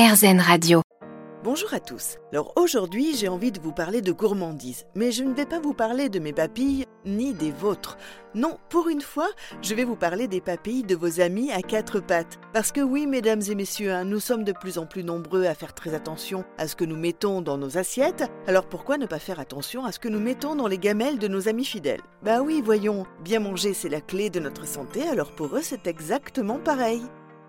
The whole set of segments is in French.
RZN Radio. Bonjour à tous. Alors aujourd'hui, j'ai envie de vous parler de gourmandise, mais je ne vais pas vous parler de mes papilles ni des vôtres. Non, pour une fois, je vais vous parler des papilles de vos amis à quatre pattes. Parce que oui, mesdames et messieurs, hein, nous sommes de plus en plus nombreux à faire très attention à ce que nous mettons dans nos assiettes, alors pourquoi ne pas faire attention à ce que nous mettons dans les gamelles de nos amis fidèles? Bah oui, voyons, bien manger c'est la clé de notre santé, alors pour eux c'est exactement pareil.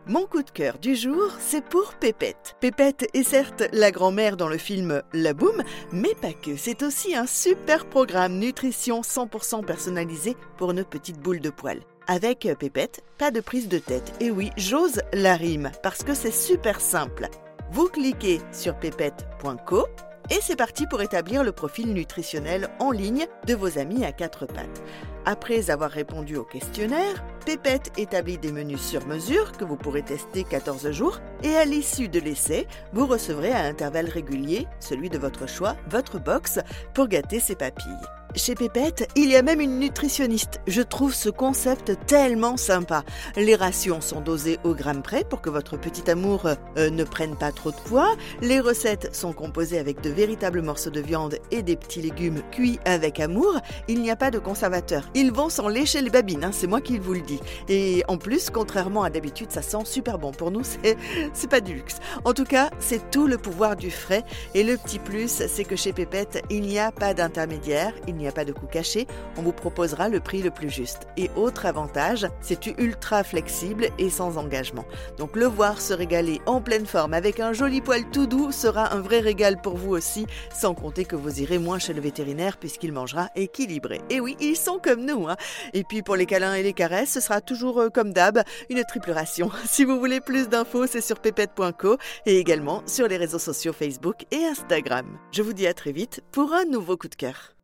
Mon coup de cœur du jour, c'est pour Pépette. Pépette est certes la grand-mère dans le film La Boum, mais pas que. C'est aussi un super programme nutrition 100% personnalisé pour nos petites boules de poils. Avec Pépette, pas de prise de tête. Et oui, j'ose la rime parce que c'est super simple. Vous cliquez sur pépette.co et c'est parti pour établir le profil nutritionnel en ligne de vos amis à quatre pattes. Après avoir répondu au questionnaire, Pépette établit des menus sur mesure que vous pourrez tester 14 jours et à l'issue de l'essai, vous recevrez à intervalles réguliers, celui de votre choix, votre box pour gâter ses papilles. Chez Pépette, il y a même une nutritionniste. Je trouve ce concept tellement sympa. Les rations sont dosées au gramme près pour que votre petit amour euh, ne prenne pas trop de poids. Les recettes sont composées avec de véritables morceaux de viande et des petits légumes cuits avec amour. Il n'y a pas de conservateur. Ils vont s'en lécher les babines, hein, c'est moi qui vous le dis. Et en plus, contrairement à d'habitude, ça sent super bon. Pour nous, c'est, pas du luxe. En tout cas, c'est tout le pouvoir du frais. Et le petit plus, c'est que chez Pépette, il n'y a pas d'intermédiaire n'y a pas de coût caché, on vous proposera le prix le plus juste. Et autre avantage, c'est ultra flexible et sans engagement. Donc le voir se régaler en pleine forme avec un joli poil tout doux sera un vrai régal pour vous aussi, sans compter que vous irez moins chez le vétérinaire puisqu'il mangera équilibré. Et oui, ils sont comme nous. Hein. Et puis pour les câlins et les caresses, ce sera toujours euh, comme d'hab, une triple ration. Si vous voulez plus d'infos, c'est sur pépette.co et également sur les réseaux sociaux Facebook et Instagram. Je vous dis à très vite pour un nouveau coup de cœur.